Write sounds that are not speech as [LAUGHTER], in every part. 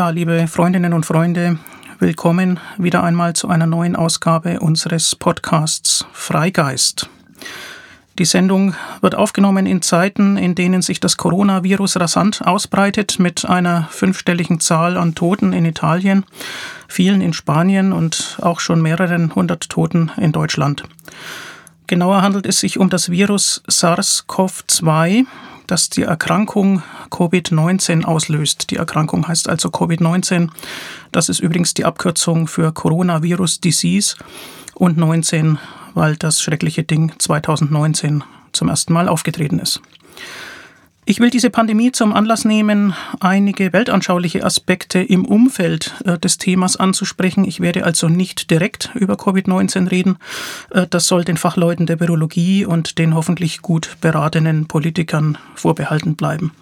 Ja, liebe Freundinnen und Freunde, willkommen wieder einmal zu einer neuen Ausgabe unseres Podcasts Freigeist. Die Sendung wird aufgenommen in Zeiten, in denen sich das Coronavirus rasant ausbreitet mit einer fünfstelligen Zahl an Toten in Italien, vielen in Spanien und auch schon mehreren hundert Toten in Deutschland. Genauer handelt es sich um das Virus SARS-CoV-2, das die Erkrankung Covid-19 auslöst. Die Erkrankung heißt also Covid-19. Das ist übrigens die Abkürzung für Coronavirus Disease und 19, weil das schreckliche Ding 2019 zum ersten Mal aufgetreten ist. Ich will diese Pandemie zum Anlass nehmen, einige weltanschauliche Aspekte im Umfeld äh, des Themas anzusprechen. Ich werde also nicht direkt über Covid-19 reden. Äh, das soll den Fachleuten der Virologie und den hoffentlich gut beratenen Politikern vorbehalten bleiben.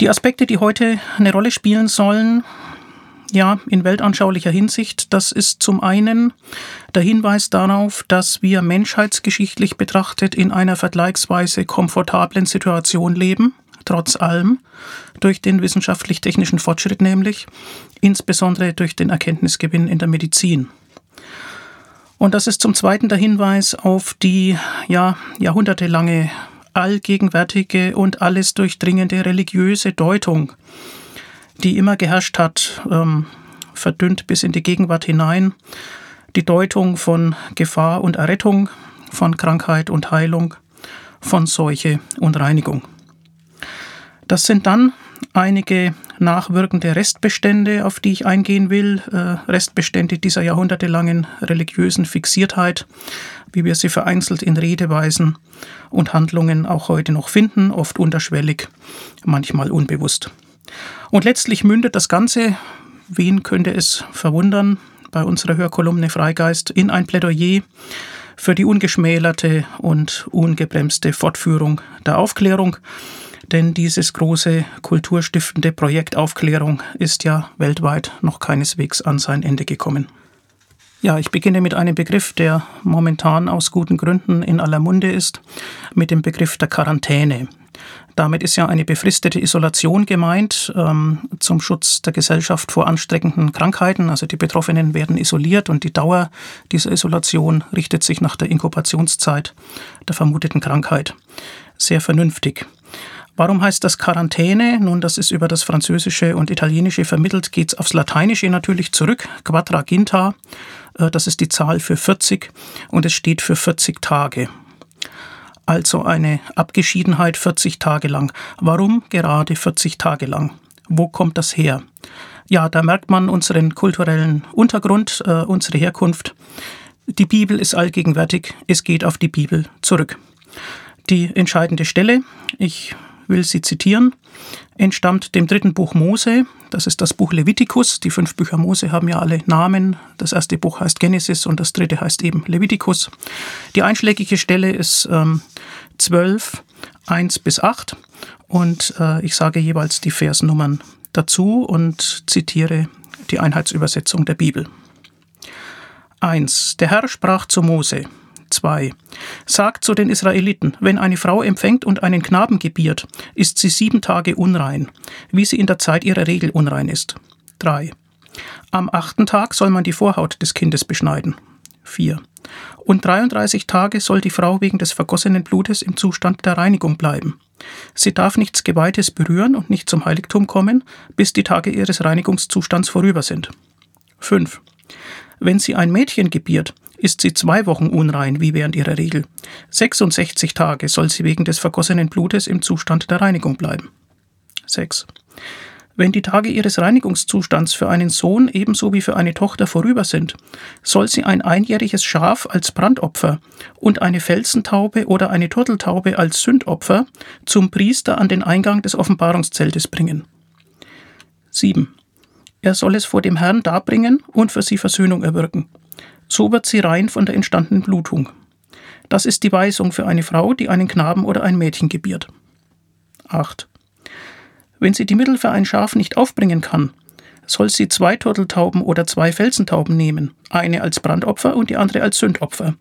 Die Aspekte, die heute eine Rolle spielen sollen, ja, in weltanschaulicher Hinsicht. Das ist zum einen der Hinweis darauf, dass wir menschheitsgeschichtlich betrachtet in einer vergleichsweise komfortablen Situation leben, trotz allem, durch den wissenschaftlich-technischen Fortschritt nämlich, insbesondere durch den Erkenntnisgewinn in der Medizin. Und das ist zum Zweiten der Hinweis auf die ja, jahrhundertelange allgegenwärtige und alles durchdringende religiöse Deutung die immer geherrscht hat, ähm, verdünnt bis in die Gegenwart hinein. Die Deutung von Gefahr und Errettung, von Krankheit und Heilung, von Seuche und Reinigung. Das sind dann einige nachwirkende Restbestände, auf die ich eingehen will, äh, Restbestände dieser jahrhundertelangen religiösen Fixiertheit, wie wir sie vereinzelt in Redeweisen und Handlungen auch heute noch finden, oft unterschwellig, manchmal unbewusst. Und letztlich mündet das Ganze, wen könnte es verwundern, bei unserer Hörkolumne Freigeist in ein Plädoyer für die ungeschmälerte und ungebremste Fortführung der Aufklärung. Denn dieses große kulturstiftende Projekt Aufklärung ist ja weltweit noch keineswegs an sein Ende gekommen. Ja, ich beginne mit einem Begriff, der momentan aus guten Gründen in aller Munde ist, mit dem Begriff der Quarantäne. Damit ist ja eine befristete Isolation gemeint ähm, zum Schutz der Gesellschaft vor ansteckenden Krankheiten. Also die Betroffenen werden isoliert und die Dauer dieser Isolation richtet sich nach der Inkubationszeit der vermuteten Krankheit. Sehr vernünftig. Warum heißt das Quarantäne? Nun, das ist über das Französische und Italienische vermittelt, geht es aufs Lateinische natürlich zurück. Quadraginta, das ist die Zahl für 40 und es steht für 40 Tage also eine Abgeschiedenheit 40 Tage lang. Warum gerade 40 Tage lang? Wo kommt das her? Ja, da merkt man unseren kulturellen Untergrund, äh, unsere Herkunft. Die Bibel ist allgegenwärtig, es geht auf die Bibel zurück. Die entscheidende Stelle, ich will sie zitieren, entstammt dem dritten Buch Mose. Das ist das Buch Levitikus. Die fünf Bücher Mose haben ja alle Namen. Das erste Buch heißt Genesis und das dritte heißt eben Levitikus. Die einschlägige Stelle ist ähm, 12, 1 bis 8 und äh, ich sage jeweils die Versnummern dazu und zitiere die Einheitsübersetzung der Bibel. 1. Der Herr sprach zu Mose. 2. Sagt zu den Israeliten, wenn eine Frau empfängt und einen Knaben gebiert, ist sie sieben Tage unrein, wie sie in der Zeit ihrer Regel unrein ist. 3. Am achten Tag soll man die Vorhaut des Kindes beschneiden. 4. Und 33 Tage soll die Frau wegen des vergossenen Blutes im Zustand der Reinigung bleiben. Sie darf nichts Geweihtes berühren und nicht zum Heiligtum kommen, bis die Tage ihres Reinigungszustands vorüber sind. 5. Wenn sie ein Mädchen gebiert, ist sie zwei Wochen unrein, wie während ihrer Regel. 66 Tage soll sie wegen des vergossenen Blutes im Zustand der Reinigung bleiben. 6. Wenn die Tage ihres Reinigungszustands für einen Sohn ebenso wie für eine Tochter vorüber sind, soll sie ein einjähriges Schaf als Brandopfer und eine Felsentaube oder eine Turteltaube als Sündopfer zum Priester an den Eingang des Offenbarungszeltes bringen. 7. Er soll es vor dem Herrn darbringen und für sie Versöhnung erwirken. So wird sie rein von der entstandenen Blutung. Das ist die Weisung für eine Frau, die einen Knaben oder ein Mädchen gebiert. 8. Wenn sie die Mittel für ein Schaf nicht aufbringen kann, soll sie zwei Turteltauben oder zwei Felsentauben nehmen, eine als Brandopfer und die andere als Sündopfer.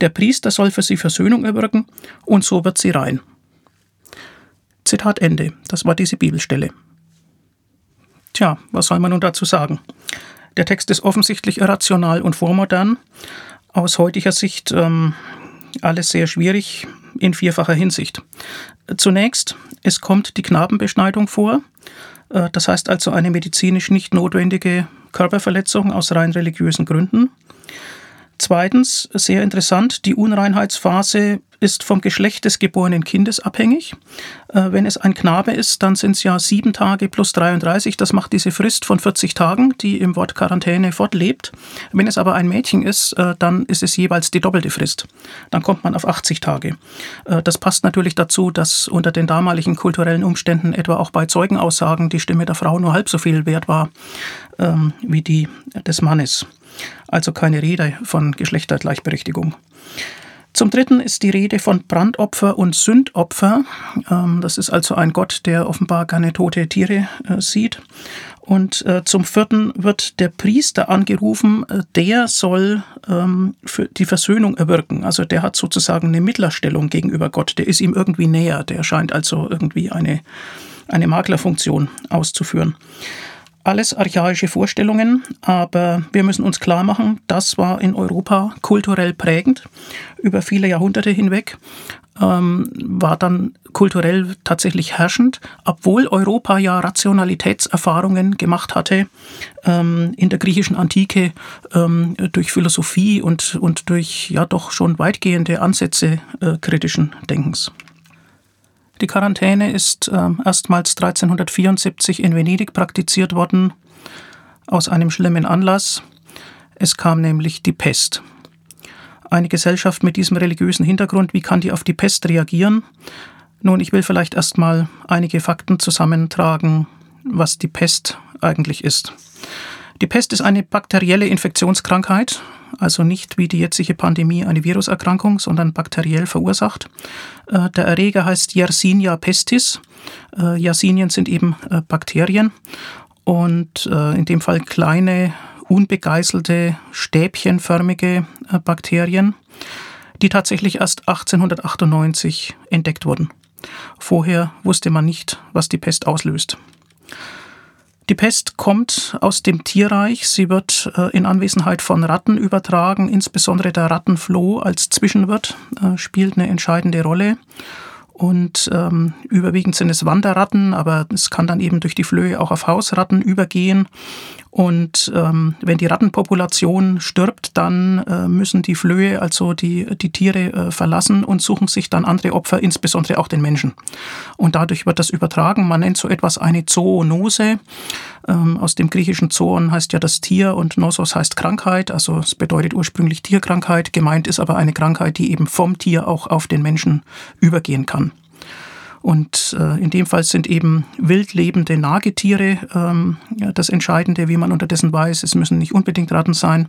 Der Priester soll für sie Versöhnung erwirken, und so wird sie rein. Zitat Ende. Das war diese Bibelstelle. Tja, was soll man nun dazu sagen? Der Text ist offensichtlich irrational und vormodern. Aus heutiger Sicht ähm, alles sehr schwierig in vierfacher Hinsicht. Zunächst, es kommt die Knabenbeschneidung vor. Äh, das heißt also eine medizinisch nicht notwendige Körperverletzung aus rein religiösen Gründen. Zweitens, sehr interessant, die Unreinheitsphase ist vom Geschlecht des geborenen Kindes abhängig. Äh, wenn es ein Knabe ist, dann sind es ja sieben Tage plus 33. Das macht diese Frist von 40 Tagen, die im Wort Quarantäne fortlebt. Wenn es aber ein Mädchen ist, äh, dann ist es jeweils die doppelte Frist. Dann kommt man auf 80 Tage. Äh, das passt natürlich dazu, dass unter den damaligen kulturellen Umständen etwa auch bei Zeugenaussagen die Stimme der Frau nur halb so viel wert war ähm, wie die des Mannes. Also keine Rede von Geschlechtergleichberechtigung. Zum Dritten ist die Rede von Brandopfer und Sündopfer. Ähm, das ist also ein Gott, der offenbar gerne tote Tiere äh, sieht. Und äh, zum Vierten wird der Priester angerufen, äh, der soll ähm, die Versöhnung erwirken. Also der hat sozusagen eine Mittlerstellung gegenüber Gott, der ist ihm irgendwie näher, der scheint also irgendwie eine, eine Maklerfunktion auszuführen alles archaische Vorstellungen, aber wir müssen uns klar machen, das war in Europa kulturell prägend über viele Jahrhunderte hinweg, ähm, war dann kulturell tatsächlich herrschend, obwohl Europa ja Rationalitätserfahrungen gemacht hatte ähm, in der griechischen Antike ähm, durch Philosophie und, und durch ja doch schon weitgehende Ansätze äh, kritischen Denkens. Die Quarantäne ist äh, erstmals 1374 in Venedig praktiziert worden, aus einem schlimmen Anlass. Es kam nämlich die Pest. Eine Gesellschaft mit diesem religiösen Hintergrund, wie kann die auf die Pest reagieren? Nun, ich will vielleicht erstmal einige Fakten zusammentragen, was die Pest eigentlich ist. Die Pest ist eine bakterielle Infektionskrankheit, also nicht wie die jetzige Pandemie eine Viruserkrankung, sondern bakteriell verursacht. Äh, der Erreger heißt Yersinia pestis. Äh, Yersinien sind eben äh, Bakterien und in dem Fall kleine, unbegeißelte, stäbchenförmige Bakterien, die tatsächlich erst 1898 entdeckt wurden. Vorher wusste man nicht, was die Pest auslöst. Die Pest kommt aus dem Tierreich. Sie wird äh, in Anwesenheit von Ratten übertragen. Insbesondere der Rattenfloh als Zwischenwirt äh, spielt eine entscheidende Rolle. Und ähm, überwiegend sind es Wanderratten, aber es kann dann eben durch die Flöhe auch auf Hausratten übergehen. Und ähm, wenn die Rattenpopulation stirbt, dann äh, müssen die Flöhe, also die, die Tiere, äh, verlassen und suchen sich dann andere Opfer, insbesondere auch den Menschen. Und dadurch wird das übertragen. Man nennt so etwas eine Zoonose. Ähm, aus dem griechischen Zoon heißt ja das Tier und Nosos heißt Krankheit. Also es bedeutet ursprünglich Tierkrankheit. Gemeint ist aber eine Krankheit, die eben vom Tier auch auf den Menschen übergehen kann. Und äh, in dem Fall sind eben wild lebende Nagetiere ähm, ja, das Entscheidende, wie man unterdessen weiß. Es müssen nicht unbedingt Ratten sein.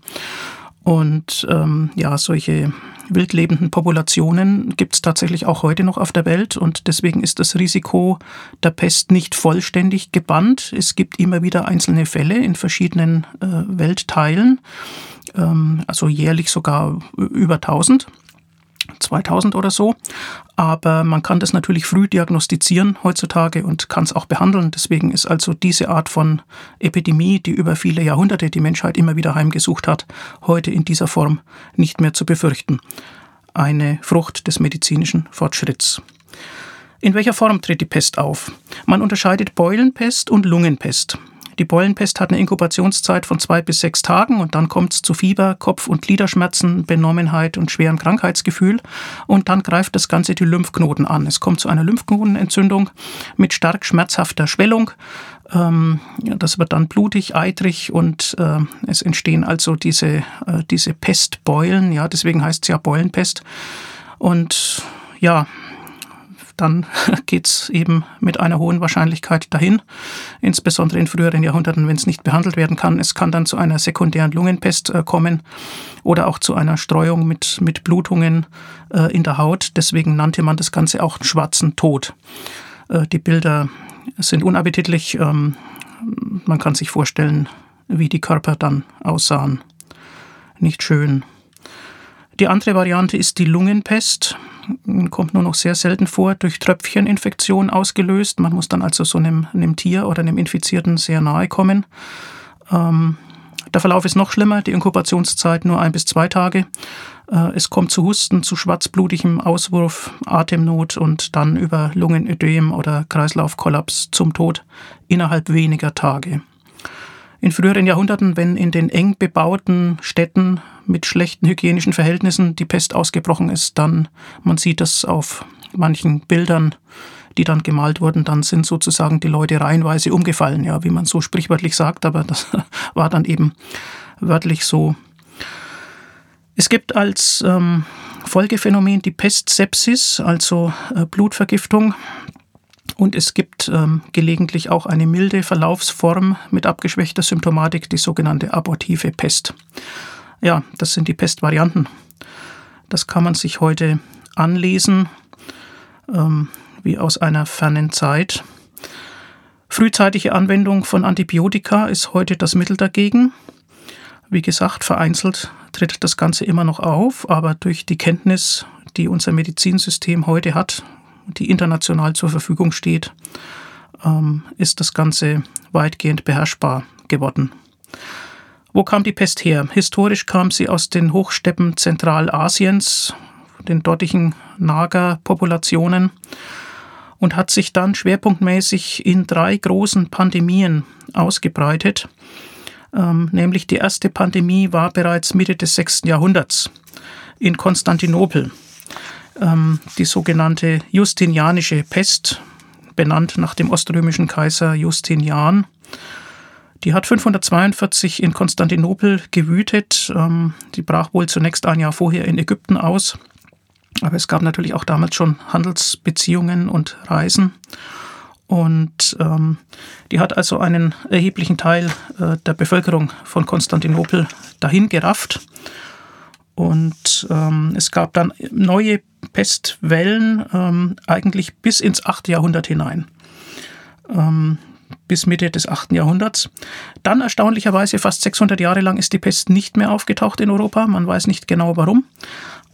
Und ähm, ja, solche wildlebenden Populationen gibt es tatsächlich auch heute noch auf der Welt und deswegen ist das Risiko der Pest nicht vollständig gebannt. Es gibt immer wieder einzelne Fälle in verschiedenen äh, Weltteilen, ähm, also jährlich sogar über 1000. 2000 oder so. Aber man kann das natürlich früh diagnostizieren heutzutage und kann es auch behandeln. Deswegen ist also diese Art von Epidemie, die über viele Jahrhunderte die Menschheit immer wieder heimgesucht hat, heute in dieser Form nicht mehr zu befürchten. Eine Frucht des medizinischen Fortschritts. In welcher Form tritt die Pest auf? Man unterscheidet Beulenpest und Lungenpest. Die Beulenpest hat eine Inkubationszeit von zwei bis sechs Tagen und dann kommt es zu Fieber, Kopf- und Gliederschmerzen, Benommenheit und schwerem Krankheitsgefühl und dann greift das Ganze die Lymphknoten an. Es kommt zu einer Lymphknotenentzündung mit stark schmerzhafter Schwellung. Ähm, das wird dann blutig, eitrig und äh, es entstehen also diese, äh, diese Pestbeulen. Ja, deswegen heißt es ja Beulenpest. Und ja, dann [LAUGHS] geht es eben mit einer hohen Wahrscheinlichkeit dahin, insbesondere in früheren Jahrhunderten, wenn es nicht behandelt werden kann. Es kann dann zu einer sekundären Lungenpest äh, kommen oder auch zu einer Streuung mit, mit Blutungen äh, in der Haut. Deswegen nannte man das Ganze auch schwarzen Tod. Äh, die Bilder sind unappetitlich. Ähm, man kann sich vorstellen, wie die Körper dann aussahen. Nicht schön. Die andere Variante ist die Lungenpest. Kommt nur noch sehr selten vor, durch Tröpfcheninfektion ausgelöst. Man muss dann also so einem, einem Tier oder einem Infizierten sehr nahe kommen. Ähm, der Verlauf ist noch schlimmer, die Inkubationszeit nur ein bis zwei Tage. Äh, es kommt zu Husten, zu schwarzblutigem Auswurf, Atemnot und dann über Lungenödem oder Kreislaufkollaps zum Tod innerhalb weniger Tage. In früheren Jahrhunderten, wenn in den eng bebauten Städten mit schlechten hygienischen Verhältnissen die Pest ausgebrochen ist, dann, man sieht das auf manchen Bildern, die dann gemalt wurden, dann sind sozusagen die Leute reihenweise umgefallen, ja, wie man so sprichwörtlich sagt, aber das [LAUGHS] war dann eben wörtlich so. Es gibt als ähm, Folgephänomen die Pestsepsis, also äh, Blutvergiftung. Und es gibt ähm, gelegentlich auch eine milde Verlaufsform mit abgeschwächter Symptomatik, die sogenannte abortive Pest. Ja, das sind die Pestvarianten. Das kann man sich heute anlesen, ähm, wie aus einer fernen Zeit. Frühzeitige Anwendung von Antibiotika ist heute das Mittel dagegen. Wie gesagt, vereinzelt tritt das Ganze immer noch auf, aber durch die Kenntnis, die unser Medizinsystem heute hat, die international zur Verfügung steht, ähm, ist das Ganze weitgehend beherrschbar geworden. Wo kam die Pest her? Historisch kam sie aus den Hochsteppen Zentralasiens, den dortigen Nagerpopulationen und hat sich dann schwerpunktmäßig in drei großen Pandemien ausgebreitet. Ähm, nämlich die erste Pandemie war bereits Mitte des 6. Jahrhunderts in Konstantinopel ähm, die sogenannte Justinianische Pest, benannt nach dem oströmischen Kaiser Justinian. Die hat 542 in Konstantinopel gewütet. Ähm, die brach wohl zunächst ein Jahr vorher in Ägypten aus. Aber es gab natürlich auch damals schon Handelsbeziehungen und Reisen. Und ähm, die hat also einen erheblichen Teil äh, der Bevölkerung von Konstantinopel dahin gerafft. Und ähm, es gab dann neue Pestwellen, ähm, eigentlich bis ins 8. Jahrhundert hinein. Bis Mitte des 8. Jahrhunderts. Dann erstaunlicherweise fast 600 Jahre lang ist die Pest nicht mehr aufgetaucht in Europa. Man weiß nicht genau warum.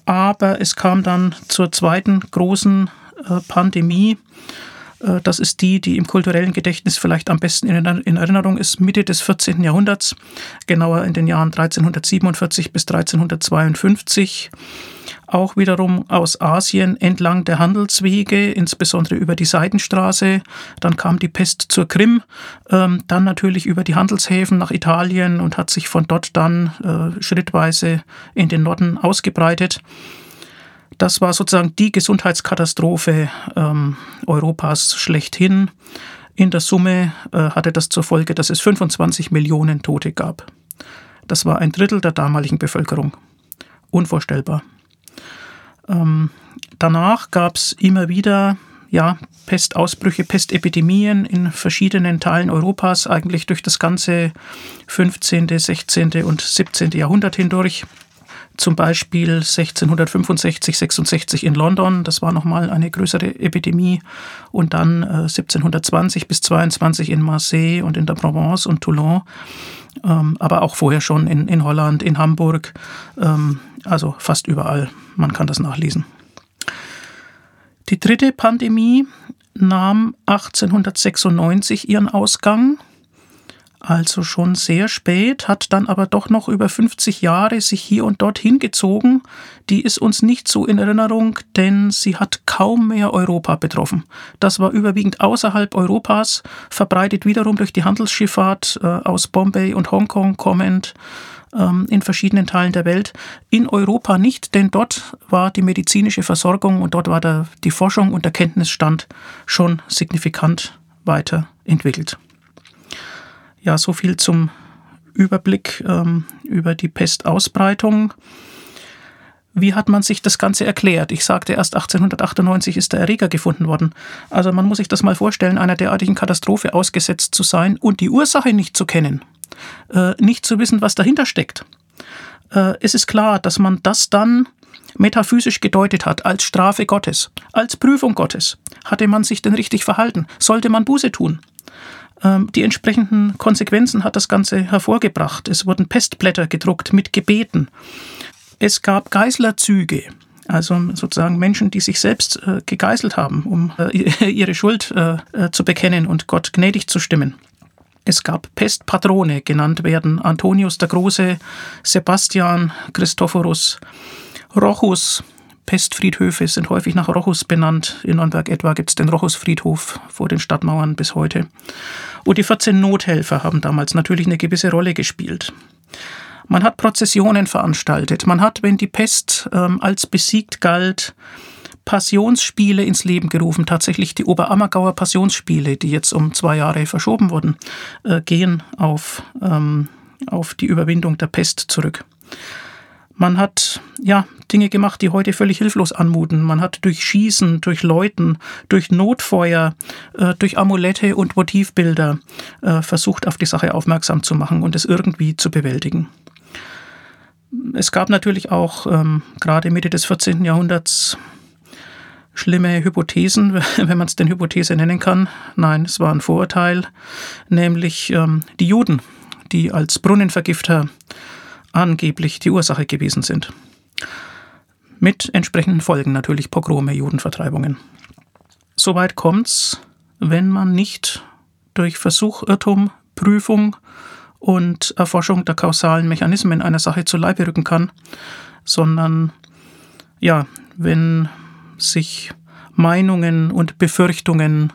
Aber es kam dann zur zweiten großen äh, Pandemie äh, das ist die, die im kulturellen Gedächtnis vielleicht am besten in Erinnerung ist, Mitte des 14. Jahrhunderts, genauer in den Jahren 1347 bis 1352 auch wiederum aus Asien entlang der Handelswege, insbesondere über die Seidenstraße. Dann kam die Pest zur Krim, ähm, dann natürlich über die Handelshäfen nach Italien und hat sich von dort dann äh, schrittweise in den Norden ausgebreitet. Das war sozusagen die Gesundheitskatastrophe ähm, Europas schlechthin. In der Summe äh, hatte das zur Folge, dass es 25 Millionen Tote gab. Das war ein Drittel der damaligen Bevölkerung. Unvorstellbar. Ähm, danach gab es immer wieder ja, Pestausbrüche, Pestepidemien in verschiedenen Teilen Europas, eigentlich durch das ganze 15., 16. und 17. Jahrhundert hindurch zum Beispiel 1665, 66 in London, das war nochmal eine größere Epidemie, und dann äh, 1720 bis 22 in Marseille und in der Provence und Toulon, ähm, aber auch vorher schon in, in Holland, in Hamburg, ähm, also fast überall. Man kann das nachlesen. Die dritte Pandemie nahm 1896 ihren Ausgang also schon sehr spät, hat dann aber doch noch über 50 Jahre sich hier und dort hingezogen. Die ist uns nicht so in Erinnerung, denn sie hat kaum mehr Europa betroffen. Das war überwiegend außerhalb Europas, verbreitet wiederum durch die Handelsschifffahrt äh, aus Bombay und Hongkong kommend ähm, in verschiedenen Teilen der Welt. In Europa nicht, denn dort war die medizinische Versorgung und dort war der, die Forschung und der Kenntnisstand schon signifikant weiterentwickelt. Ja, so viel zum Überblick ähm, über die Pestausbreitung. Wie hat man sich das Ganze erklärt? Ich sagte, erst 1898 ist der Erreger gefunden worden. Also man muss sich das mal vorstellen, einer derartigen Katastrophe ausgesetzt zu sein und die Ursache nicht zu kennen, äh, nicht zu wissen, was dahinter steckt. Äh, es ist klar, dass man das dann metaphysisch gedeutet hat als Strafe Gottes, als Prüfung Gottes. Hatte man sich denn richtig verhalten? Sollte man Buße tun? Ähm, die entsprechenden Konsequenzen hat das Ganze hervorgebracht. Es wurden Pestblätter gedruckt mit Gebeten. Es gab Geißlerzüge, also sozusagen Menschen, die sich selbst äh, gegeißelt haben, um äh, [LAUGHS] ihre Schuld äh, zu bekennen und Gott gnädig zu stimmen. Es gab Pestpatrone, genannt werden Antonius der Große, Sebastian, Christophorus, Rochus. Pestfriedhöfe sind häufig nach Rochus benannt. In Nürnberg etwa gibt es den Rochusfriedhof vor den Stadtmauern bis heute. Und die 14 Nothelfer haben damals natürlich eine gewisse Rolle gespielt. Man hat Prozessionen veranstaltet. Man hat, wenn die Pest ähm, als besiegt galt, Passionsspiele ins Leben gerufen. Tatsächlich die Oberammergauer Passionsspiele, die jetzt um zwei Jahre verschoben wurden, äh, gehen auf, ähm, auf die Überwindung der Pest zurück. Man hat ja Dinge gemacht, die heute völlig hilflos anmuten. Man hat durch Schießen, durch Läuten, durch Notfeuer, äh, durch Amulette und Motivbilder äh, versucht, auf die Sache aufmerksam zu machen und es irgendwie zu bewältigen. Es gab natürlich auch ähm, gerade Mitte des 14. Jahrhunderts schlimme Hypothesen, [LAUGHS] wenn man es denn Hypothese nennen kann. Nein, es war ein Vorurteil, nämlich ähm, die Juden, die als Brunnenvergifter angeblich die Ursache gewesen sind. Mit entsprechenden Folgen natürlich Pogrome, Judenvertreibungen. Soweit kommt's, wenn man nicht durch Versuch, Irrtum, Prüfung und Erforschung der kausalen Mechanismen einer Sache zu Leibe rücken kann, sondern ja, wenn sich Meinungen und Befürchtungen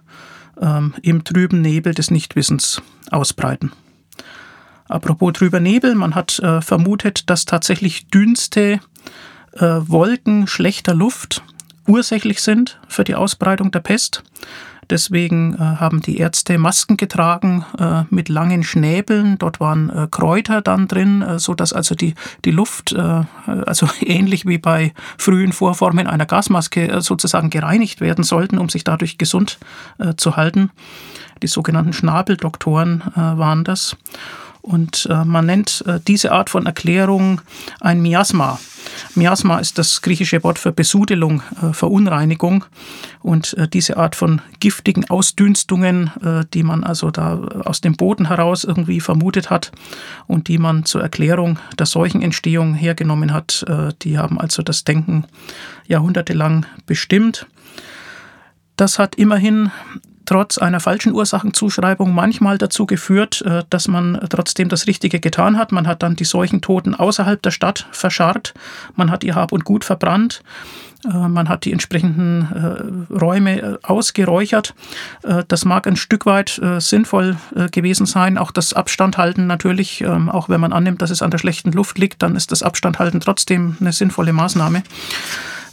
ähm, im trüben Nebel des Nichtwissens ausbreiten. Apropos trüber Nebel, man hat äh, vermutet, dass tatsächlich Dünste, äh, Wolken schlechter Luft ursächlich sind für die Ausbreitung der Pest. Deswegen äh, haben die Ärzte Masken getragen äh, mit langen Schnäbeln. Dort waren äh, Kräuter dann drin, äh, so dass also die, die Luft, äh, also [LAUGHS] ähnlich wie bei frühen Vorformen einer Gasmaske, äh, sozusagen gereinigt werden sollten, um sich dadurch gesund äh, zu halten. Die sogenannten Schnabeldoktoren äh, waren das. Und äh, man nennt äh, diese Art von Erklärung ein Miasma. Miasma ist das griechische Wort für Besudelung, äh, Verunreinigung. Und äh, diese Art von giftigen Ausdünstungen, äh, die man also da aus dem Boden heraus irgendwie vermutet hat und die man zur Erklärung der Seuchenentstehung hergenommen hat, äh, die haben also das Denken jahrhundertelang bestimmt. Das hat immerhin trotz einer falschen Ursachenzuschreibung manchmal dazu geführt, äh, dass man trotzdem das Richtige getan hat. Man hat dann die Seuchentoten außerhalb der Stadt verscharrt, man hat ihr Hab und Gut verbrannt, äh, man hat die entsprechenden äh, Räume ausgeräuchert. Das mag ein Stück weit sinnvoll gewesen sein. Auch das Abstandhalten natürlich, ähm, auch wenn man annimmt, dass es an der schlechten Luft liegt, dann ist das Abstandhalten trotzdem eine sinnvolle Maßnahme.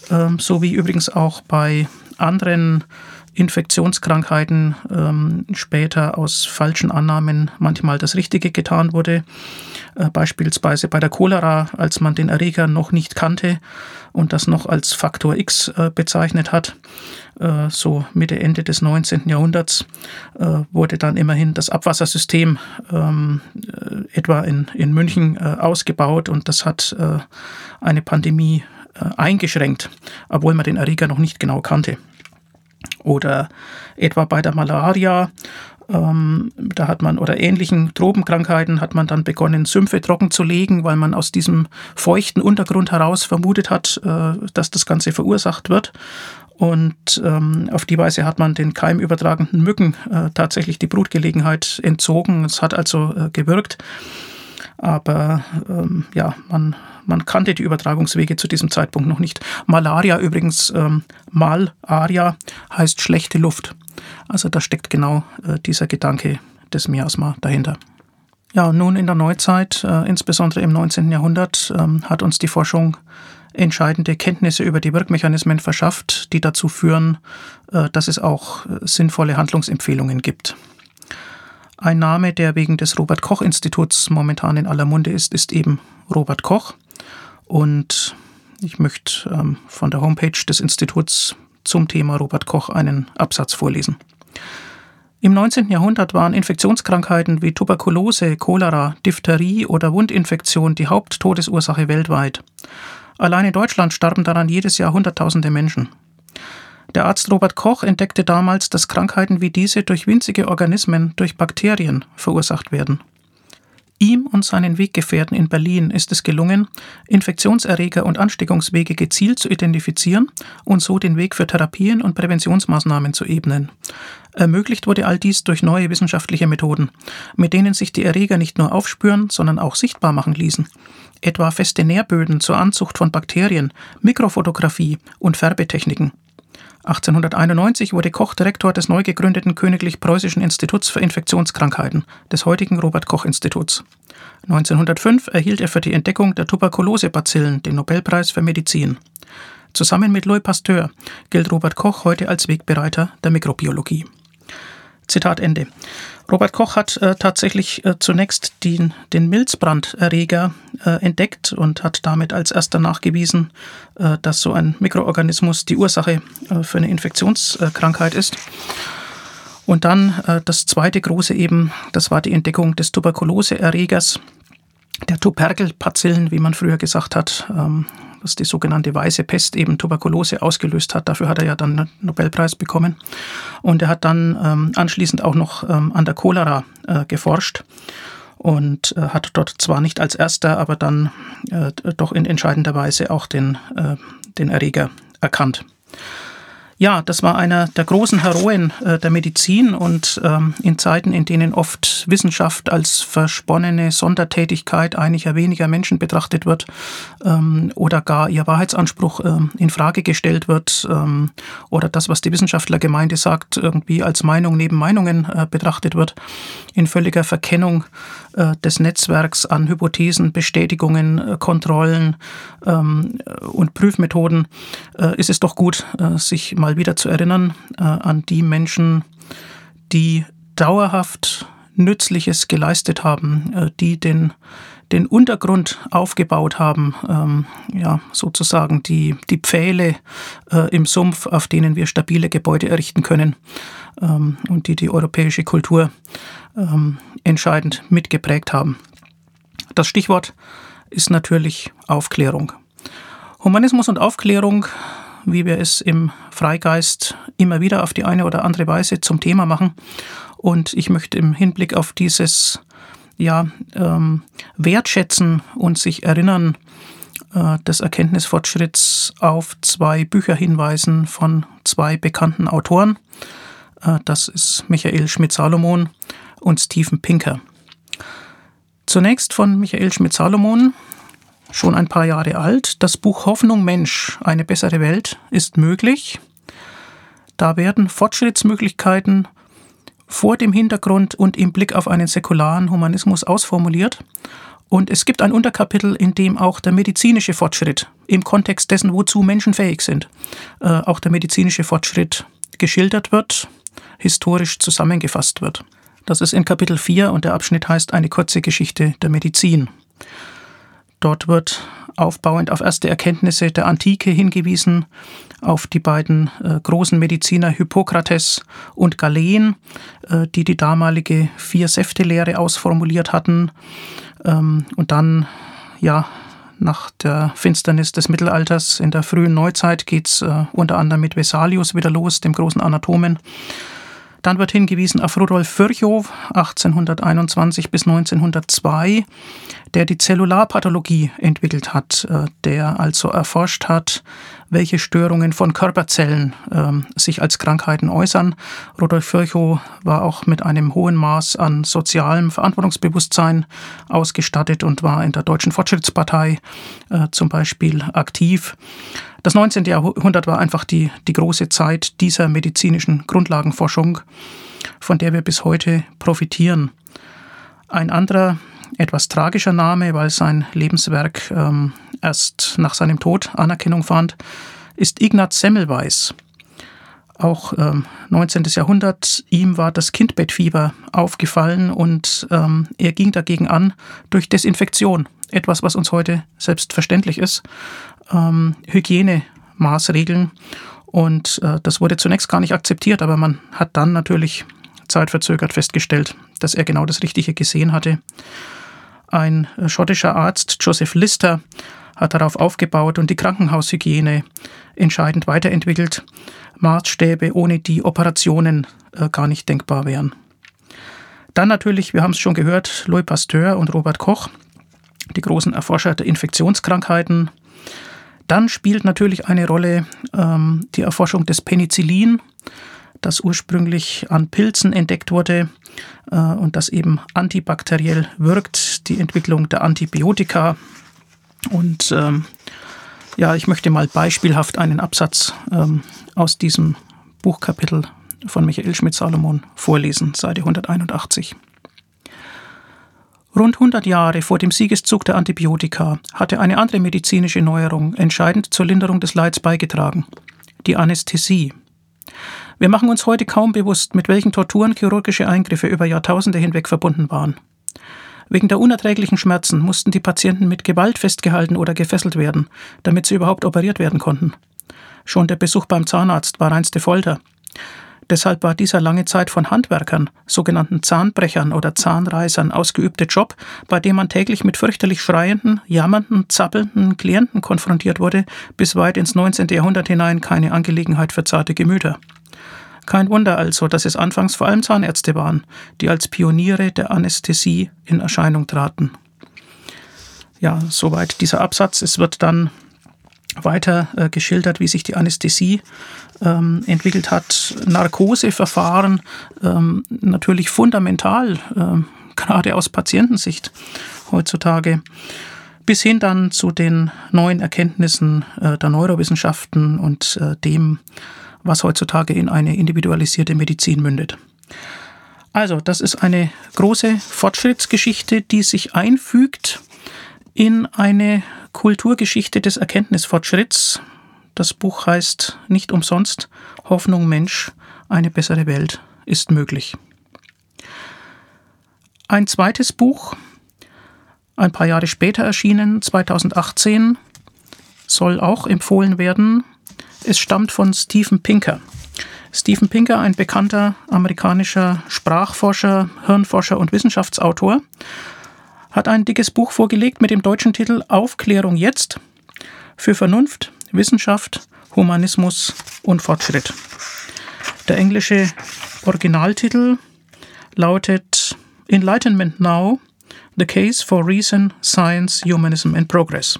Ähm, so wie übrigens auch bei anderen Infektionskrankheiten ähm, später aus falschen Annahmen manchmal das Richtige getan wurde. Äh, beispielsweise bei der Cholera, als man den Erreger noch nicht kannte und das noch als Faktor X äh, bezeichnet hat. Äh, so Mitte, Ende des 19. Jahrhunderts äh, wurde dann immerhin das Abwassersystem ähm, äh, etwa in, in München äh, ausgebaut und das hat eine Pandemie eingeschränkt, obwohl man den Erreger noch nicht genau kannte. Oder etwa bei der Malaria, ähm, da hat man, oder ähnlichen Tropenkrankheiten hat man dann begonnen, Sümpfe trocken zu legen, weil man aus diesem feuchten Untergrund heraus vermutet hat, äh, dass das Ganze verursacht wird. Und ähm, auf die Weise hat man den keimübertragenden Mücken äh, tatsächlich die Brutgelegenheit entzogen. Es hat also äh, gewirkt. Aber ähm, ja, man, man kannte die Übertragungswege zu diesem Zeitpunkt noch nicht. Malaria übrigens, ähm, Malaria heißt schlechte Luft. Also da steckt genau äh, dieser Gedanke des Miasma dahinter. Ja, nun in der Neuzeit, äh, insbesondere im 19. Jahrhundert, ähm, hat uns die Forschung entscheidende Kenntnisse über die Wirkmechanismen verschafft, die dazu führen, äh, dass es auch äh, sinnvolle Handlungsempfehlungen gibt. Ein Name, der wegen des Robert Koch Instituts momentan in aller Munde ist, ist eben Robert Koch. Und ich möchte ähm, von der Homepage des Instituts zum Thema Robert Koch einen Absatz vorlesen. Im 19. Jahrhundert waren Infektionskrankheiten wie Tuberkulose, Cholera, Diphtherie oder Wundinfektion die Haupttodesursache weltweit. Allein in Deutschland starben daran jedes Jahr Hunderttausende Menschen. Der Arzt Robert Koch entdeckte damals, dass Krankheiten wie diese durch winzige Organismen, durch Bakterien verursacht werden. Ihm und seinen Weggefährten in Berlin ist es gelungen, Infektionserreger und Ansteckungswege gezielt zu identifizieren und so den Weg für Therapien und Präventionsmaßnahmen zu ebnen. Ermöglicht wurde all dies durch neue wissenschaftliche Methoden, mit denen sich die Erreger nicht nur aufspüren, sondern auch sichtbar machen ließen. Etwa feste Nährböden zur Anzucht von Bakterien, Mikrofotografie und Färbetechniken. 1891 wurde Koch Direktor des neu gegründeten Königlich Preußischen Instituts für Infektionskrankheiten, des heutigen Robert Koch Instituts. 1905 erhielt er für die Entdeckung der Tuberkulosebazillen den Nobelpreis für Medizin. Zusammen mit Louis Pasteur gilt Robert Koch heute als Wegbereiter der Mikrobiologie. Zitat Ende. Robert Koch hat äh, tatsächlich äh, zunächst den, den Milzbranderreger äh, entdeckt und hat damit als erster nachgewiesen, äh, dass so ein Mikroorganismus die Ursache äh, für eine Infektionskrankheit ist. Und dann äh, das zweite große eben, das war die Entdeckung des Tuberkuloseerregers, der Tuberkelpazillen, wie man früher gesagt hat. Ähm, was die sogenannte weiße Pest eben Tuberkulose ausgelöst hat. Dafür hat er ja dann einen Nobelpreis bekommen. Und er hat dann ähm, anschließend auch noch ähm, an der Cholera äh, geforscht und äh, hat dort zwar nicht als erster, aber dann äh, doch in entscheidender Weise auch den, äh, den Erreger erkannt. Ja, das war einer der großen Heroen äh, der Medizin und ähm, in Zeiten, in denen oft Wissenschaft als versponnene Sondertätigkeit einiger weniger Menschen betrachtet wird ähm, oder gar ihr Wahrheitsanspruch ähm, in Frage gestellt wird ähm, oder das, was die Wissenschaftlergemeinde sagt, irgendwie als Meinung neben Meinungen äh, betrachtet wird, in völliger Verkennung äh, des Netzwerks an Hypothesen, Bestätigungen, Kontrollen und Prüfmethoden, ist es doch gut, sich mal wieder zu erinnern an die Menschen, die dauerhaft Nützliches geleistet haben, die den, den Untergrund aufgebaut haben, ähm, ja, sozusagen die, die Pfähle äh, im Sumpf, auf denen wir stabile Gebäude errichten können ähm, und die die europäische Kultur ähm, entscheidend mitgeprägt haben. Das Stichwort ist natürlich Aufklärung. Humanismus und Aufklärung, wie wir es im Freigeist immer wieder auf die eine oder andere Weise zum Thema machen. Und ich möchte im Hinblick auf dieses ja, ähm, Wertschätzen und sich erinnern äh, des Erkenntnisfortschritts auf zwei Bücher hinweisen von zwei bekannten Autoren. Äh, das ist Michael Schmidt-Salomon und Steven Pinker. Zunächst von Michael Schmidt-Salomon, schon ein paar Jahre alt. Das Buch Hoffnung Mensch, eine bessere Welt ist möglich. Da werden Fortschrittsmöglichkeiten vor dem Hintergrund und im Blick auf einen säkularen Humanismus ausformuliert. Und es gibt ein Unterkapitel, in dem auch der medizinische Fortschritt im Kontext dessen, wozu Menschen fähig sind, äh, auch der medizinische Fortschritt geschildert wird, historisch zusammengefasst wird. Das ist in Kapitel 4 und der Abschnitt heißt Eine kurze Geschichte der Medizin. Dort wird aufbauend auf erste Erkenntnisse der Antike hingewiesen, auf die beiden äh, großen Mediziner Hippokrates und Galen, äh, die die damalige Vier-Säfte-Lehre ausformuliert hatten. Ähm, und dann, ja, nach der Finsternis des Mittelalters in der frühen Neuzeit geht es äh, unter anderem mit Vesalius wieder los, dem großen Anatomen. Dann wird hingewiesen auf Rudolf Virchow 1821 bis 1902, der die Zellularpathologie entwickelt hat, äh, der also erforscht hat, welche Störungen von Körperzellen äh, sich als Krankheiten äußern. Rudolf Virchow war auch mit einem hohen Maß an sozialem Verantwortungsbewusstsein ausgestattet und war in der Deutschen Fortschrittspartei äh, zum Beispiel aktiv. Das 19. Jahrhundert war einfach die, die große Zeit dieser medizinischen Grundlagenforschung, von der wir bis heute profitieren. Ein anderer, etwas tragischer Name, weil sein Lebenswerk ähm, erst nach seinem Tod Anerkennung fand, ist Ignaz Semmelweis. Auch ähm, 19. Jahrhundert, ihm war das Kindbettfieber aufgefallen und ähm, er ging dagegen an durch Desinfektion. Etwas, was uns heute selbstverständlich ist ähm, Hygienemaßregeln. Und äh, das wurde zunächst gar nicht akzeptiert, aber man hat dann natürlich zeitverzögert festgestellt, dass er genau das Richtige gesehen hatte. Ein äh, schottischer Arzt, Joseph Lister, hat darauf aufgebaut und die Krankenhaushygiene entscheidend weiterentwickelt. Maßstäbe, ohne die Operationen äh, gar nicht denkbar wären. Dann natürlich, wir haben es schon gehört, Louis Pasteur und Robert Koch, die großen Erforscher der Infektionskrankheiten. Dann spielt natürlich eine Rolle ähm, die Erforschung des Penicillin, das ursprünglich an Pilzen entdeckt wurde äh, und das eben antibakteriell wirkt, die Entwicklung der Antibiotika. Und ähm, ja, ich möchte mal beispielhaft einen Absatz ähm, aus diesem Buchkapitel von Michael Schmidt-Salomon vorlesen, Seite 181. Rund 100 Jahre vor dem Siegeszug der Antibiotika hatte eine andere medizinische Neuerung entscheidend zur Linderung des Leids beigetragen. Die Anästhesie. Wir machen uns heute kaum bewusst, mit welchen Torturen chirurgische Eingriffe über Jahrtausende hinweg verbunden waren. Wegen der unerträglichen Schmerzen mussten die Patienten mit Gewalt festgehalten oder gefesselt werden, damit sie überhaupt operiert werden konnten. Schon der Besuch beim Zahnarzt war reinste Folter. Deshalb war dieser lange Zeit von Handwerkern, sogenannten Zahnbrechern oder Zahnreisern ausgeübte Job, bei dem man täglich mit fürchterlich schreienden, jammernden, zappelnden Klienten konfrontiert wurde, bis weit ins 19. Jahrhundert hinein keine Angelegenheit für zarte Gemüter. Kein Wunder also, dass es anfangs vor allem Zahnärzte waren, die als Pioniere der Anästhesie in Erscheinung traten. Ja, soweit dieser Absatz. Es wird dann weiter äh, geschildert, wie sich die Anästhesie ähm, entwickelt hat. Narkoseverfahren ähm, natürlich fundamental, äh, gerade aus Patientensicht heutzutage, bis hin dann zu den neuen Erkenntnissen äh, der Neurowissenschaften und äh, dem, was heutzutage in eine individualisierte Medizin mündet. Also, das ist eine große Fortschrittsgeschichte, die sich einfügt in eine Kulturgeschichte des Erkenntnisfortschritts. Das Buch heißt nicht umsonst Hoffnung Mensch, eine bessere Welt ist möglich. Ein zweites Buch, ein paar Jahre später erschienen, 2018, soll auch empfohlen werden, es stammt von Steven Pinker. Steven Pinker, ein bekannter amerikanischer Sprachforscher, Hirnforscher und Wissenschaftsautor, hat ein dickes Buch vorgelegt mit dem deutschen Titel Aufklärung jetzt für Vernunft, Wissenschaft, Humanismus und Fortschritt. Der englische Originaltitel lautet Enlightenment Now, The Case for Reason, Science, Humanism and Progress.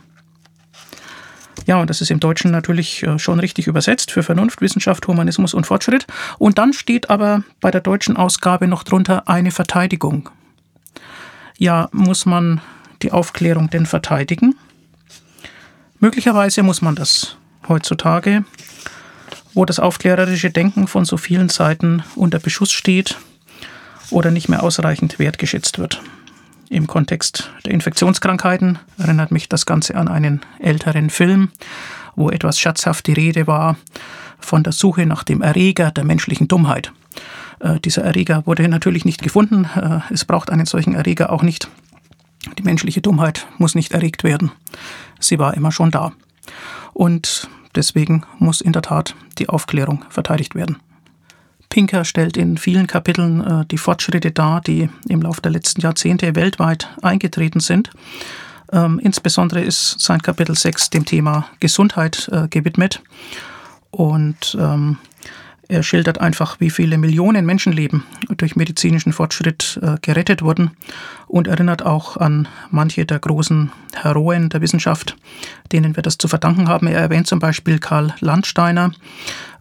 Ja, und das ist im Deutschen natürlich äh, schon richtig übersetzt für Vernunft, Wissenschaft, Humanismus und Fortschritt. Und dann steht aber bei der deutschen Ausgabe noch drunter eine Verteidigung. Ja, muss man die Aufklärung denn verteidigen? Möglicherweise muss man das heutzutage, wo das aufklärerische Denken von so vielen Seiten unter Beschuss steht oder nicht mehr ausreichend wertgeschätzt wird. Im Kontext der Infektionskrankheiten erinnert mich das Ganze an einen älteren Film, wo etwas scherzhaft die Rede war von der Suche nach dem Erreger der menschlichen Dummheit. Äh, dieser Erreger wurde natürlich nicht gefunden. Äh, es braucht einen solchen Erreger auch nicht. Die menschliche Dummheit muss nicht erregt werden. Sie war immer schon da. Und deswegen muss in der Tat die Aufklärung verteidigt werden. Pinker stellt in vielen Kapiteln äh, die Fortschritte dar, die im Laufe der letzten Jahrzehnte weltweit eingetreten sind. Ähm, insbesondere ist sein Kapitel 6 dem Thema Gesundheit gewidmet. Und ähm, er schildert einfach, wie viele Millionen Menschenleben durch medizinischen Fortschritt äh, gerettet wurden und erinnert auch an manche der großen Heroen der Wissenschaft, denen wir das zu verdanken haben. Er erwähnt zum Beispiel Karl Landsteiner,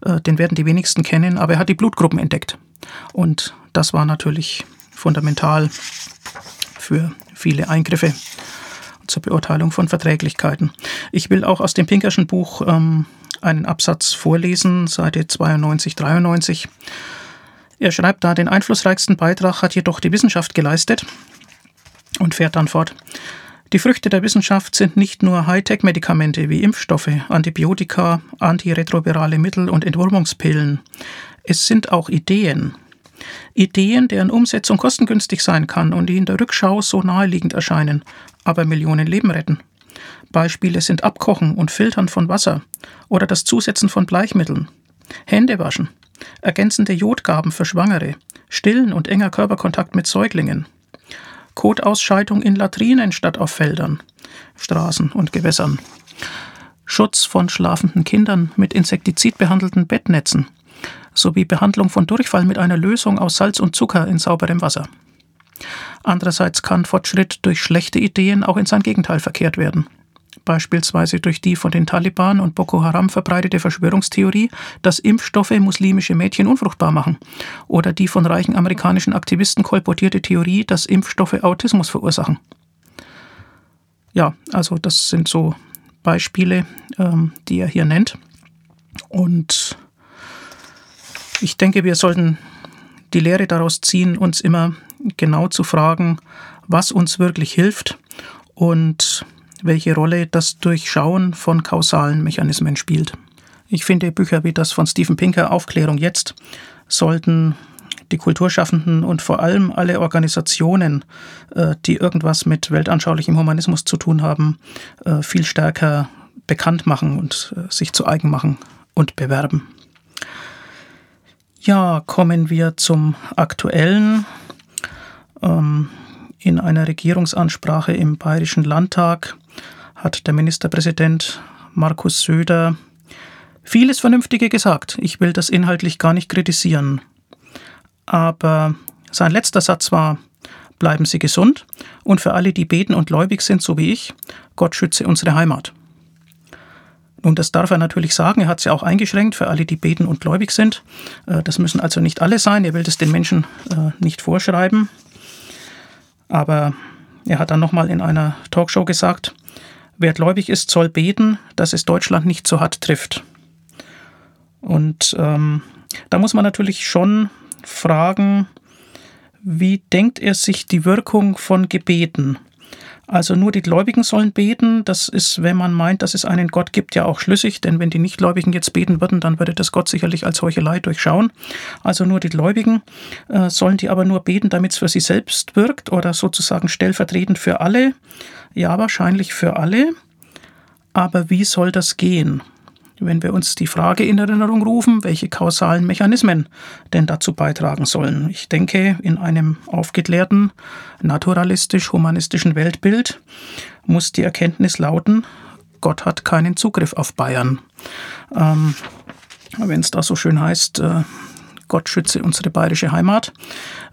äh, den werden die wenigsten kennen, aber er hat die Blutgruppen entdeckt. Und das war natürlich fundamental für viele Eingriffe zur Beurteilung von Verträglichkeiten. Ich will auch aus dem Pinkerschen Buch ähm, einen Absatz vorlesen, Seite 92, 93. Er schreibt da, den einflussreichsten Beitrag hat jedoch die Wissenschaft geleistet und fährt dann fort. Die Früchte der Wissenschaft sind nicht nur Hightech-Medikamente wie Impfstoffe, Antibiotika, antiretrovirale Mittel und Entwurmungspillen. Es sind auch Ideen. Ideen, deren Umsetzung kostengünstig sein kann und die in der Rückschau so naheliegend erscheinen, aber Millionen Leben retten. Beispiele sind Abkochen und Filtern von Wasser oder das Zusetzen von Bleichmitteln, Händewaschen, ergänzende Jodgaben für Schwangere, Stillen und enger Körperkontakt mit Säuglingen, Kotausscheidung in Latrinen statt auf Feldern, Straßen und Gewässern, Schutz von schlafenden Kindern mit Insektizid behandelten Bettnetzen sowie Behandlung von Durchfall mit einer Lösung aus Salz und Zucker in sauberem Wasser. Andererseits kann Fortschritt durch schlechte Ideen auch in sein Gegenteil verkehrt werden beispielsweise durch die von den Taliban und Boko Haram verbreitete Verschwörungstheorie, dass Impfstoffe muslimische Mädchen unfruchtbar machen, oder die von reichen amerikanischen Aktivisten kolportierte Theorie, dass Impfstoffe Autismus verursachen. Ja, also das sind so Beispiele, ähm, die er hier nennt. Und ich denke, wir sollten die Lehre daraus ziehen, uns immer genau zu fragen, was uns wirklich hilft und welche Rolle das Durchschauen von kausalen Mechanismen spielt. Ich finde Bücher wie das von Steven Pinker Aufklärung jetzt sollten die Kulturschaffenden und vor allem alle Organisationen, äh, die irgendwas mit weltanschaulichem Humanismus zu tun haben, äh, viel stärker bekannt machen und äh, sich zu eigen machen und bewerben. Ja, kommen wir zum aktuellen. Ähm, in einer Regierungsansprache im Bayerischen Landtag hat der Ministerpräsident Markus Söder vieles Vernünftige gesagt. Ich will das inhaltlich gar nicht kritisieren. Aber sein letzter Satz war, bleiben Sie gesund und für alle, die beten und gläubig sind, so wie ich, Gott schütze unsere Heimat. Nun, das darf er natürlich sagen. Er hat es ja auch eingeschränkt für alle, die beten und gläubig sind. Äh, das müssen also nicht alle sein. Er will das den Menschen äh, nicht vorschreiben. Aber er hat dann nochmal in einer Talkshow gesagt, wer gläubig ist, soll beten, dass es Deutschland nicht so hart trifft. Und ähm, da muss man natürlich schon fragen, wie denkt er sich die Wirkung von Gebeten? Also nur die Gläubigen sollen beten. Das ist, wenn man meint, dass es einen Gott gibt, ja auch schlüssig. Denn wenn die Nichtgläubigen jetzt beten würden, dann würde das Gott sicherlich als Heuchelei durchschauen. Also nur die Gläubigen äh, sollen die aber nur beten, damit es für sie selbst wirkt oder sozusagen stellvertretend für alle. Ja, wahrscheinlich für alle. Aber wie soll das gehen? Wenn wir uns die Frage in Erinnerung rufen, welche kausalen Mechanismen denn dazu beitragen sollen. Ich denke, in einem aufgeklärten, naturalistisch-humanistischen Weltbild muss die Erkenntnis lauten, Gott hat keinen Zugriff auf Bayern. Ähm, wenn es da so schön heißt, äh, Gott schütze unsere bayerische Heimat.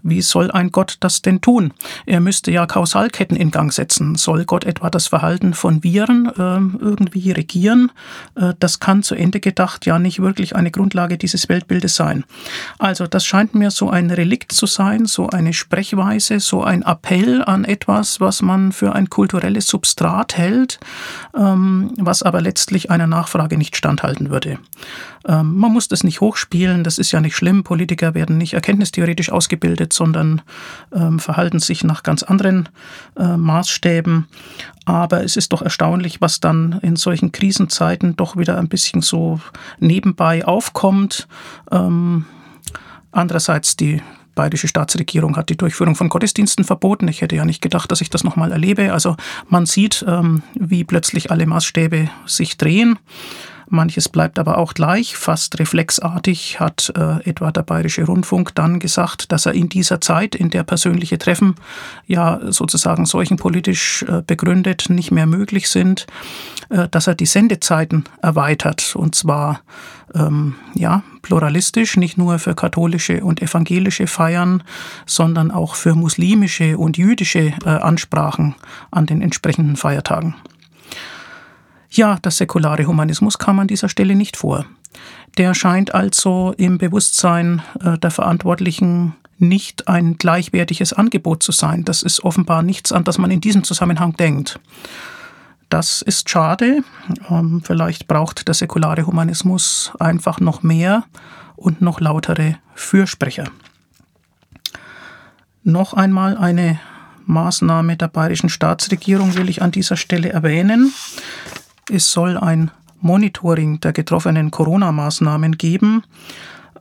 Wie soll ein Gott das denn tun? Er müsste ja Kausalketten in Gang setzen. Soll Gott etwa das Verhalten von Viren äh, irgendwie regieren? Äh, das kann zu Ende gedacht ja nicht wirklich eine Grundlage dieses Weltbildes sein. Also das scheint mir so ein Relikt zu sein, so eine Sprechweise, so ein Appell an etwas, was man für ein kulturelles Substrat hält, ähm, was aber letztlich einer Nachfrage nicht standhalten würde. Ähm, man muss das nicht hochspielen, das ist ja nicht schlimm. Politiker werden nicht erkenntnistheoretisch ausgebildet, sondern ähm, verhalten sich nach ganz anderen äh, Maßstäben. Aber es ist doch erstaunlich, was dann in solchen Krisenzeiten doch wieder ein bisschen so nebenbei aufkommt. Ähm, andererseits die bayerische Staatsregierung hat die Durchführung von Gottesdiensten verboten. Ich hätte ja nicht gedacht, dass ich das nochmal erlebe. Also man sieht, ähm, wie plötzlich alle Maßstäbe sich drehen. Manches bleibt aber auch gleich. Fast reflexartig hat äh, etwa der Bayerische Rundfunk dann gesagt, dass er in dieser Zeit, in der persönliche Treffen ja sozusagen solchen politisch äh, begründet nicht mehr möglich sind, äh, dass er die Sendezeiten erweitert und zwar ähm, ja pluralistisch, nicht nur für katholische und evangelische Feiern, sondern auch für muslimische und jüdische äh, Ansprachen an den entsprechenden Feiertagen. Ja, der säkulare Humanismus kam an dieser Stelle nicht vor. Der scheint also im Bewusstsein äh, der Verantwortlichen nicht ein gleichwertiges Angebot zu sein. Das ist offenbar nichts, an das man in diesem Zusammenhang denkt. Das ist schade. Ähm, vielleicht braucht der säkulare Humanismus einfach noch mehr und noch lautere Fürsprecher. Noch einmal eine Maßnahme der bayerischen Staatsregierung will ich an dieser Stelle erwähnen. Es soll ein Monitoring der getroffenen Corona-Maßnahmen geben,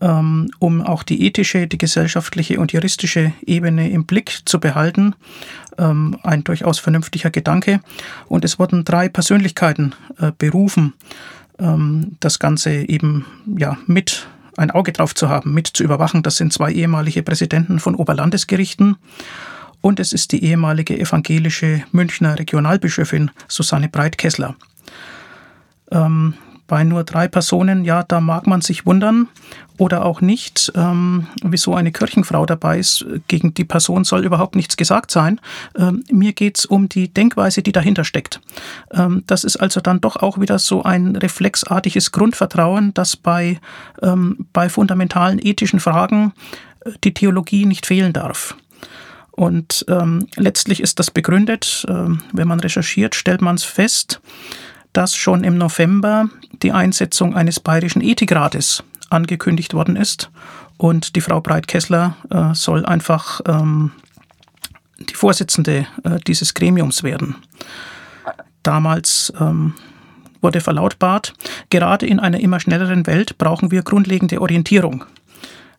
ähm, um auch die ethische, die gesellschaftliche und juristische Ebene im Blick zu behalten. Ähm, ein durchaus vernünftiger Gedanke. Und es wurden drei Persönlichkeiten äh, berufen, ähm, das Ganze eben ja mit ein Auge drauf zu haben, mit zu überwachen. Das sind zwei ehemalige Präsidenten von Oberlandesgerichten. Und es ist die ehemalige evangelische Münchner Regionalbischöfin Susanne Breitkessler. Ähm, Bei nur drei Personen, ja, da mag man sich wundern oder auch nicht, ähm, wieso eine Kirchenfrau dabei ist. Gegen die Person soll überhaupt nichts gesagt sein. Ähm, mir geht es um die Denkweise, die dahinter steckt. Ähm, das ist also dann doch auch wieder so ein reflexartiges Grundvertrauen, das bei, ähm, bei fundamentalen ethischen Fragen äh, die Theologie nicht fehlen darf. Und ähm, letztlich ist das begründet, ähm, wenn man recherchiert, stellt man es fest, dass schon im November die Einsetzung eines bayerischen Ethikrates angekündigt worden ist. Und die Frau Breit-Kessler äh, soll einfach ähm, die Vorsitzende äh, dieses Gremiums werden. Damals ähm, wurde verlautbart, gerade in einer immer schnelleren Welt brauchen wir grundlegende Orientierung.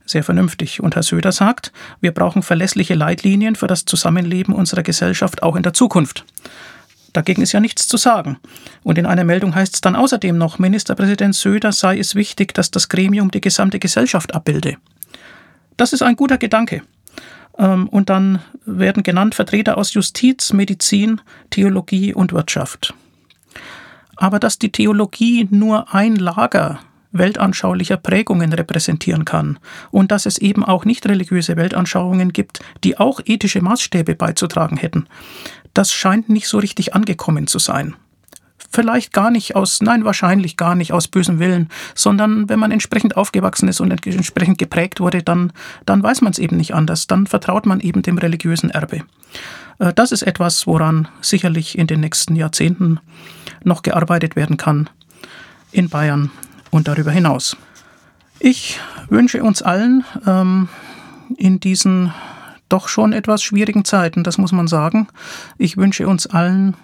Sehr vernünftig. Und Herr Söder sagt, wir brauchen verlässliche Leitlinien für das Zusammenleben unserer Gesellschaft auch in der Zukunft. Dagegen ist ja nichts zu sagen. Und in einer Meldung heißt es dann außerdem noch, Ministerpräsident Söder sei es wichtig, dass das Gremium die gesamte Gesellschaft abbilde. Das ist ein guter Gedanke. Ähm, und dann werden genannt Vertreter aus Justiz, Medizin, Theologie und Wirtschaft. Aber dass die Theologie nur ein Lager weltanschaulicher Prägungen repräsentieren kann und dass es eben auch nicht religiöse Weltanschauungen gibt, die auch ethische Maßstäbe beizutragen hätten das scheint nicht so richtig angekommen zu sein. Vielleicht gar nicht aus, nein, wahrscheinlich gar nicht aus bösem Willen, sondern wenn man entsprechend aufgewachsen ist und entsprechend geprägt wurde, dann, dann weiß man es eben nicht anders. Dann vertraut man eben dem religiösen Erbe. Äh, das ist etwas, woran sicherlich in den nächsten Jahrzehnten noch gearbeitet werden kann in Bayern und darüber hinaus. Ich wünsche uns allen ähm, in diesen doch schon etwas schwierigen Zeiten, das muss man sagen. Ich wünsche uns allen,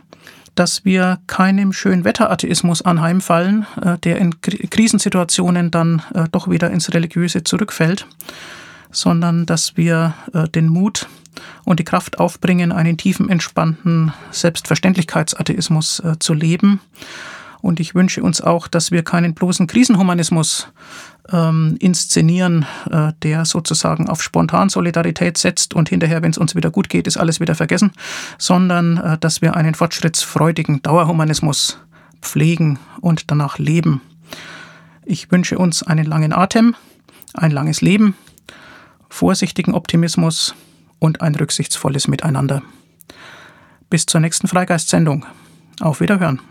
dass wir keinem Schönwetteratheismus anheimfallen, äh, der in Krisensituationen dann äh, doch wieder ins Religiöse zurückfällt, sondern dass wir äh, den Mut und die Kraft aufbringen, einen tiefen, entspannten Selbstverständlichkeitsatheismus zu leben. Und ich wünsche uns auch, dass wir keinen bloßen Krisenhumanismus ähm, inszenieren, äh, der sozusagen auf Spontansolidarität setzt und hinterher, wenn es uns wieder gut geht, ist alles wieder vergessen, sondern äh, dass wir einen fortschrittsfreudigen Dauerhumanismus pflegen und danach leben. Ich wünsche uns einen langen Atem, ein langes Leben, vorsichtigen Optimismus und ein rücksichtsvolles Miteinander. Bis zur nächsten Freigeist-Sendung. Auf Wiederhören.